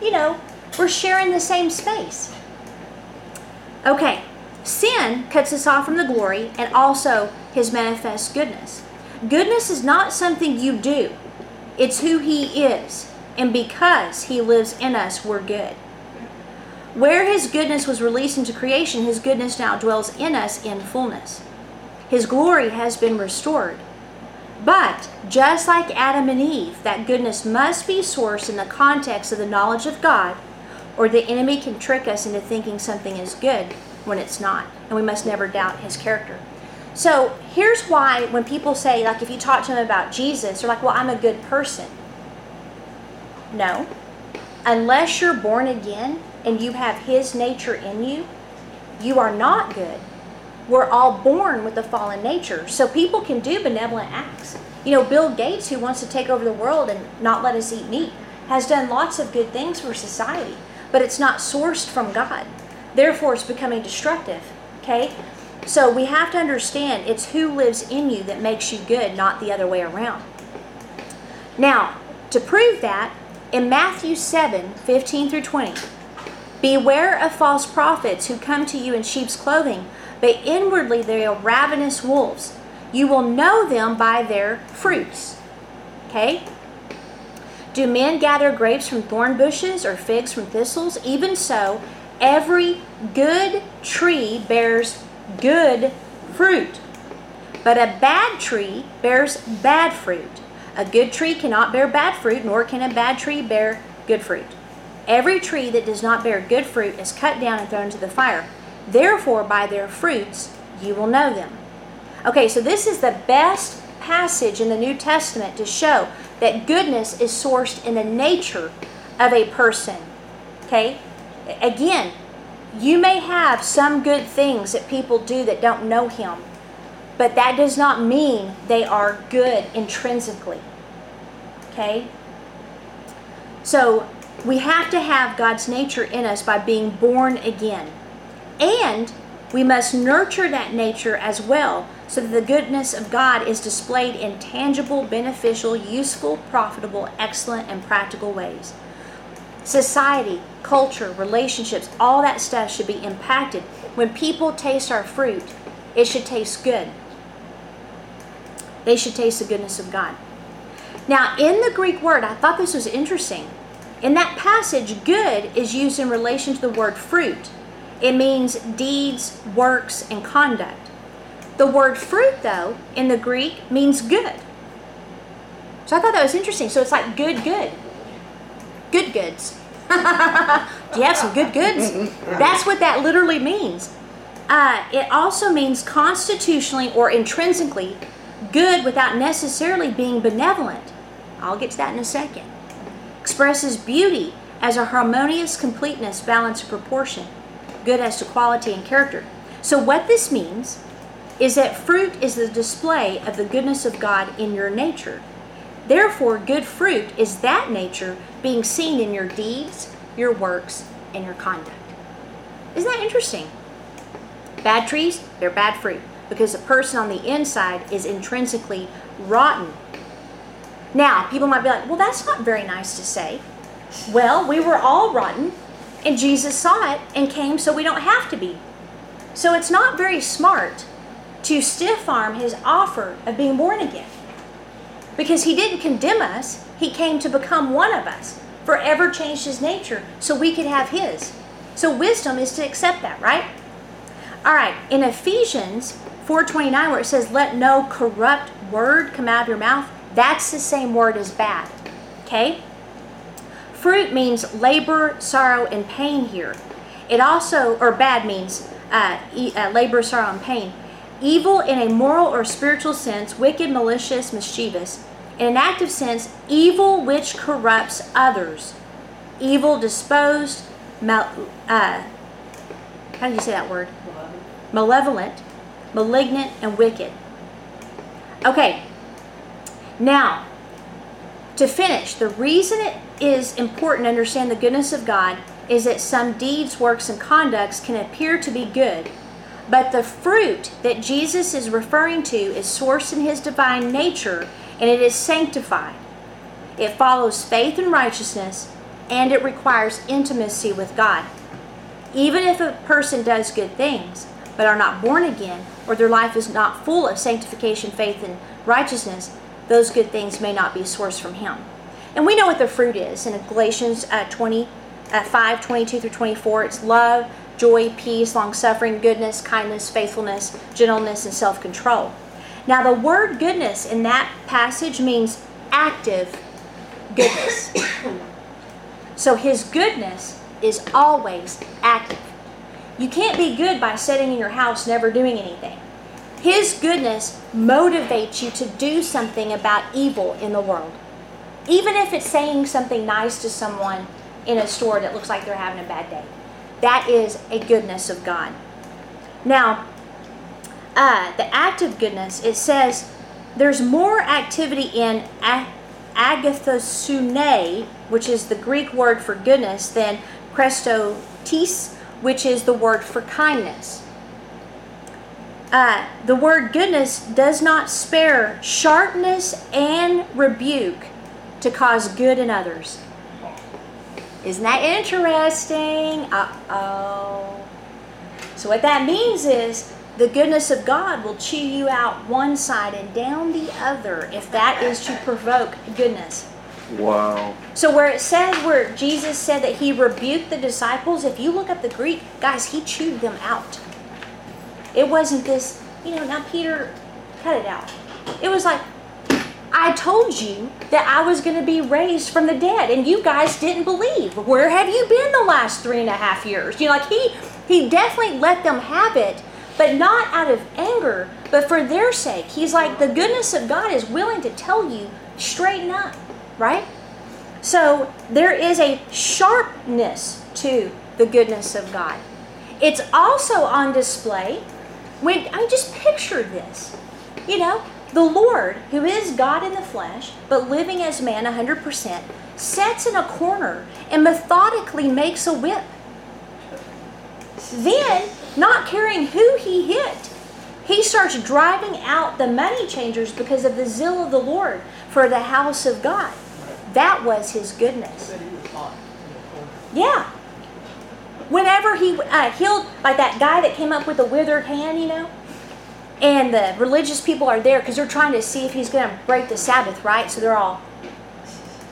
you know, we're sharing the same space. Okay, sin cuts us off from the glory and also His manifest goodness. Goodness is not something you do, it's who He is. And because He lives in us, we're good. Where His goodness was released into creation, His goodness now dwells in us in fullness. His glory has been restored. But just like Adam and Eve, that goodness must be sourced in the context of the knowledge of God, or the enemy can trick us into thinking something is good when it's not. And we must never doubt His character. So here's why when people say, like, if you talk to them about Jesus, they're like, well, I'm a good person. No. Unless you're born again, and you have His nature in you, you are not good. We're all born with a fallen nature. So people can do benevolent acts. You know, Bill Gates, who wants to take over the world and not let us eat meat, has done lots of good things for society. but it's not sourced from God. Therefore, it's becoming destructive. Okay? So we have to understand it's who lives in you that makes you good, not the other way around. Now, to prove that, in Matthew 7 15 through 20, beware of false prophets who come to you in sheep's clothing, but inwardly they are ravenous wolves. You will know them by their fruits. Okay? Do men gather grapes from thorn bushes or figs from thistles? Even so, every good tree bears good fruit, but a bad tree bears bad fruit. A good tree cannot bear bad fruit, nor can a bad tree bear good fruit. Every tree that does not bear good fruit is cut down and thrown into the fire. Therefore, by their fruits you will know them. Okay, so this is the best passage in the New Testament to show that goodness is sourced in the nature of a person. Okay? Again, you may have some good things that people do that don't know Him, but that does not mean they are good intrinsically. Okay? So, we have to have God's nature in us by being born again. And we must nurture that nature as well so that the goodness of God is displayed in tangible, beneficial, useful, profitable, excellent, and practical ways. Society, culture, relationships, all that stuff should be impacted. When people taste our fruit, it should taste good. They should taste the goodness of God. Now, in the Greek word, I thought this was interesting. In that passage, good is used in relation to the word fruit. It means deeds, works, and conduct. The word fruit, though, in the Greek means good. So I thought that was interesting. So it's like good, good. Good goods. Do you have some good goods? That's what that literally means. Uh, it also means constitutionally or intrinsically good without necessarily being benevolent. I'll get to that in a second. Expresses beauty as a harmonious completeness, balance, proportion. Good as to quality and character. So, what this means is that fruit is the display of the goodness of God in your nature. Therefore, good fruit is that nature being seen in your deeds, your works, and your conduct. Isn't that interesting? Bad trees, they're bad fruit because the person on the inside is intrinsically rotten. Now, people might be like, well, that's not very nice to say. Well, we were all rotten, and Jesus saw it and came so we don't have to be. So it's not very smart to stiff arm his offer of being born again. Because he didn't condemn us, he came to become one of us, forever changed his nature so we could have his. So wisdom is to accept that, right? All right, in Ephesians 4:29 where it says let no corrupt word come out of your mouth, that's the same word as bad. Okay? Fruit means labor, sorrow, and pain here. It also, or bad means uh, uh, labor, sorrow, and pain. Evil in a moral or spiritual sense, wicked, malicious, mischievous. In an active sense, evil which corrupts others. Evil disposed, mal, uh, how do you say that word? Malevolent, malignant, and wicked. Okay, now, to finish, the reason it is important to understand the goodness of God is that some deeds, works, and conducts can appear to be good but the fruit that Jesus is referring to is sourced in his divine nature and it is sanctified. It follows faith and righteousness and it requires intimacy with God. Even if a person does good things but are not born again or their life is not full of sanctification, faith, and righteousness, those good things may not be sourced from him. And we know what the fruit is in Galatians uh, 20, uh, 5 22 through 24. It's love, joy, peace, long suffering, goodness, kindness, faithfulness, gentleness, and self control. Now, the word goodness in that passage means active goodness. so, his goodness is always active. You can't be good by sitting in your house never doing anything. His goodness motivates you to do something about evil in the world. Even if it's saying something nice to someone in a store that looks like they're having a bad day. That is a goodness of God. Now, uh, the active goodness, it says there's more activity in agathosune, which is the Greek word for goodness, than chrestotes, which is the word for kindness. Uh, the word goodness does not spare sharpness and rebuke to cause good in others. Isn't that interesting? Uh oh. So, what that means is the goodness of God will chew you out one side and down the other if that is to provoke goodness. Wow. So where it says where Jesus said that he rebuked the disciples, if you look up the Greek, guys, he chewed them out. It wasn't this, you know, now Peter, cut it out. It was like, I told you that I was going to be raised from the dead, and you guys didn't believe. Where have you been the last three and a half years? You know, like he he definitely let them have it, but not out of anger, but for their sake. He's like, the goodness of God is willing to tell you, straighten up right? So there is a sharpness to the goodness of God. It's also on display when I just picture this. You know, the Lord, who is God in the flesh, but living as man 100%, sits in a corner and methodically makes a whip. Then, not caring who he hit, he starts driving out the money changers because of the zeal of the Lord for the house of God. That was his goodness. Yeah. Whenever he uh, healed, like that guy that came up with a withered hand, you know, and the religious people are there because they're trying to see if he's going to break the Sabbath, right? So they're all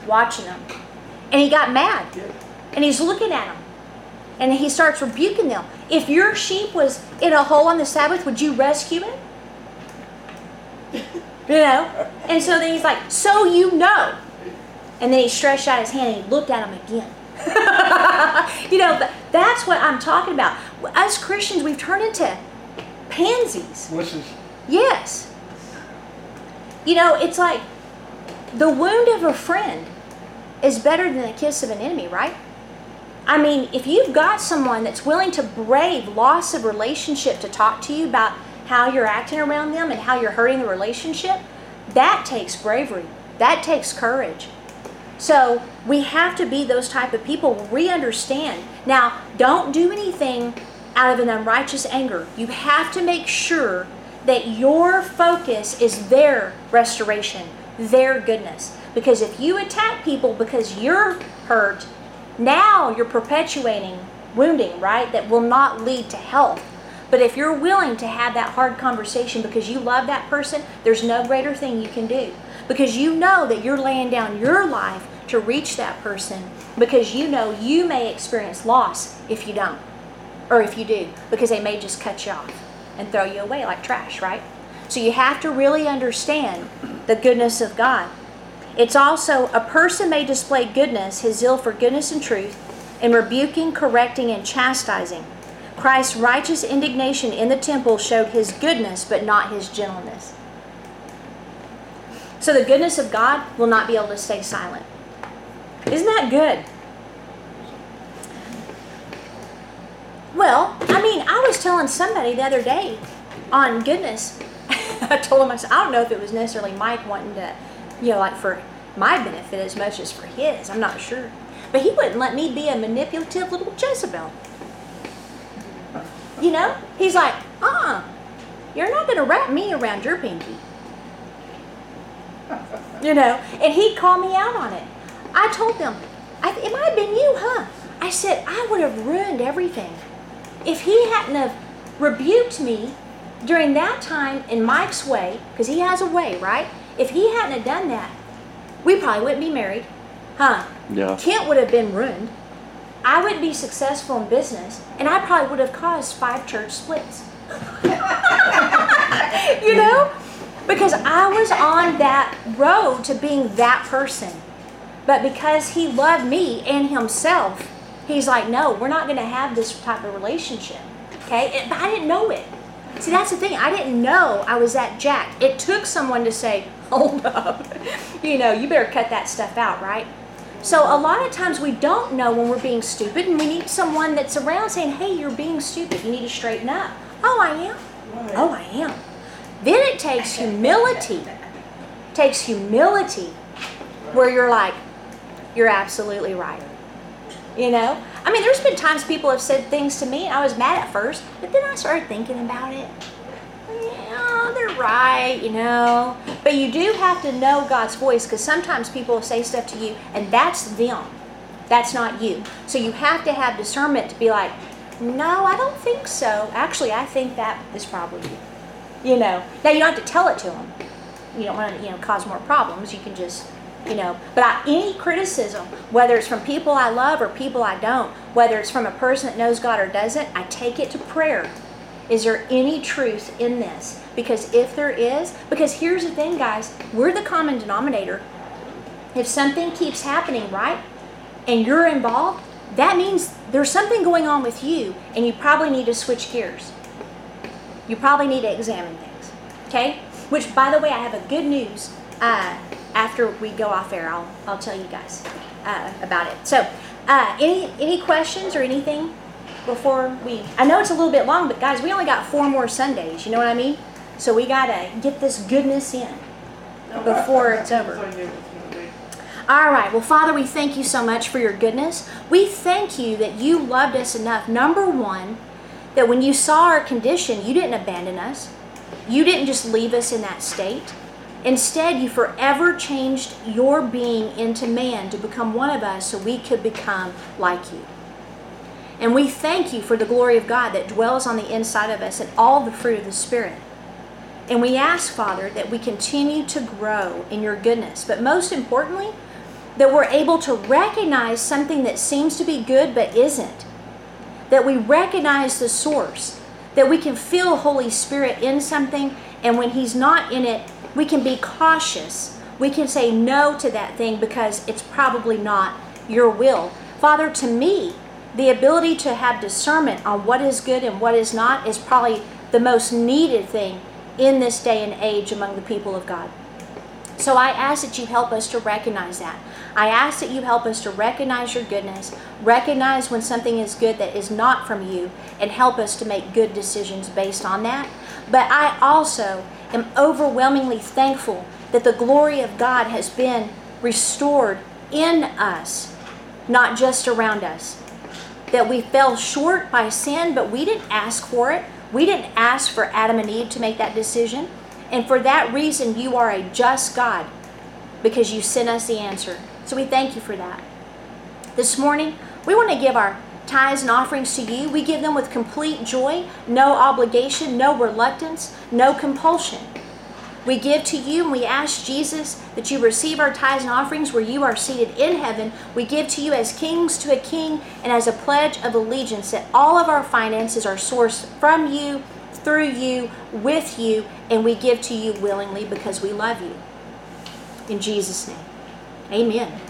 watching him. And he got mad. And he's looking at them. And he starts rebuking them. If your sheep was in a hole on the Sabbath, would you rescue it? You know? And so then he's like, So you know. And then he stretched out his hand and he looked at him again. you know, that's what I'm talking about. Us Christians, we've turned into pansies. Yes. You know, it's like the wound of a friend is better than the kiss of an enemy, right? I mean, if you've got someone that's willing to brave loss of relationship to talk to you about how you're acting around them and how you're hurting the relationship, that takes bravery. That takes courage. So we have to be those type of people. We understand. Now, don't do anything out of an unrighteous anger. You have to make sure that your focus is their restoration, their goodness. Because if you attack people because you're hurt, now you're perpetuating wounding, right? That will not lead to health. But if you're willing to have that hard conversation because you love that person, there's no greater thing you can do. Because you know that you're laying down your life to reach that person because you know you may experience loss if you don't, or if you do, because they may just cut you off and throw you away like trash, right? So you have to really understand the goodness of God. It's also a person may display goodness, his zeal for goodness and truth, in rebuking, correcting, and chastising. Christ's righteous indignation in the temple showed his goodness, but not his gentleness. So the goodness of God will not be able to stay silent. Isn't that good? Well, I mean, I was telling somebody the other day on goodness. I told him, I said, I don't know if it was necessarily Mike wanting to, you know, like for my benefit as much as for his. I'm not sure. But he wouldn't let me be a manipulative little Jezebel. You know? He's like, uh uh-uh, you're not going to wrap me around your pinky. You know? And he'd call me out on it. I told them, it might have been you, huh? I said, I would have ruined everything. If he hadn't have rebuked me during that time in Mike's way, because he has a way, right? If he hadn't have done that, we probably wouldn't be married, huh? Yeah. Kent would have been ruined. I wouldn't be successful in business, and I probably would have caused five church splits. you know? Because I was on that road to being that person. But because he loved me and himself, he's like, no, we're not going to have this type of relationship. Okay? But I didn't know it. See, that's the thing. I didn't know I was that jacked. It took someone to say, hold up. you know, you better cut that stuff out, right? So a lot of times we don't know when we're being stupid, and we need someone that's around saying, hey, you're being stupid. You need to straighten up. Oh, I am. Oh, I am. Then it takes humility. Takes humility where you're like, you're absolutely right. You know, I mean, there's been times people have said things to me, and I was mad at first, but then I started thinking about it. Yeah, they're right, you know. But you do have to know God's voice because sometimes people say stuff to you, and that's them. That's not you. So you have to have discernment to be like, no, I don't think so. Actually, I think that is probably you. You know. Now you don't have to tell it to them. You don't want to, you know, cause more problems. You can just you know but I, any criticism whether it's from people i love or people i don't whether it's from a person that knows god or doesn't i take it to prayer. Is there any truth in this? Because if there is because here's the thing guys we're the common denominator. If something keeps happening right and you're involved that means there's something going on with you and you probably need to switch gears. You probably need to examine things okay? Which by the way i have a good news uh, after we go off air, I'll, I'll tell you guys uh, about it. So, uh, any any questions or anything before we? I know it's a little bit long, but guys, we only got four more Sundays. You know what I mean? So we gotta get this goodness in before it's over. All right. Well, Father, we thank you so much for your goodness. We thank you that you loved us enough. Number one, that when you saw our condition, you didn't abandon us. You didn't just leave us in that state. Instead, you forever changed your being into man to become one of us so we could become like you. And we thank you for the glory of God that dwells on the inside of us and all the fruit of the Spirit. And we ask, Father, that we continue to grow in your goodness, but most importantly, that we're able to recognize something that seems to be good but isn't. That we recognize the source, that we can feel Holy Spirit in something, and when He's not in it, we can be cautious. We can say no to that thing because it's probably not your will. Father, to me, the ability to have discernment on what is good and what is not is probably the most needed thing in this day and age among the people of God. So I ask that you help us to recognize that. I ask that you help us to recognize your goodness, recognize when something is good that is not from you, and help us to make good decisions based on that. But I also am overwhelmingly thankful that the glory of God has been restored in us, not just around us. That we fell short by sin, but we didn't ask for it. We didn't ask for Adam and Eve to make that decision. And for that reason, you are a just God because you sent us the answer. So we thank you for that. This morning, we want to give our tithes and offerings to you, we give them with complete joy, no obligation, no reluctance, no compulsion. We give to you and we ask Jesus that you receive our tithes and offerings where you are seated in heaven. We give to you as kings to a king and as a pledge of allegiance that all of our finances are sourced from you, through you, with you, and we give to you willingly because we love you. In Jesus' name, amen.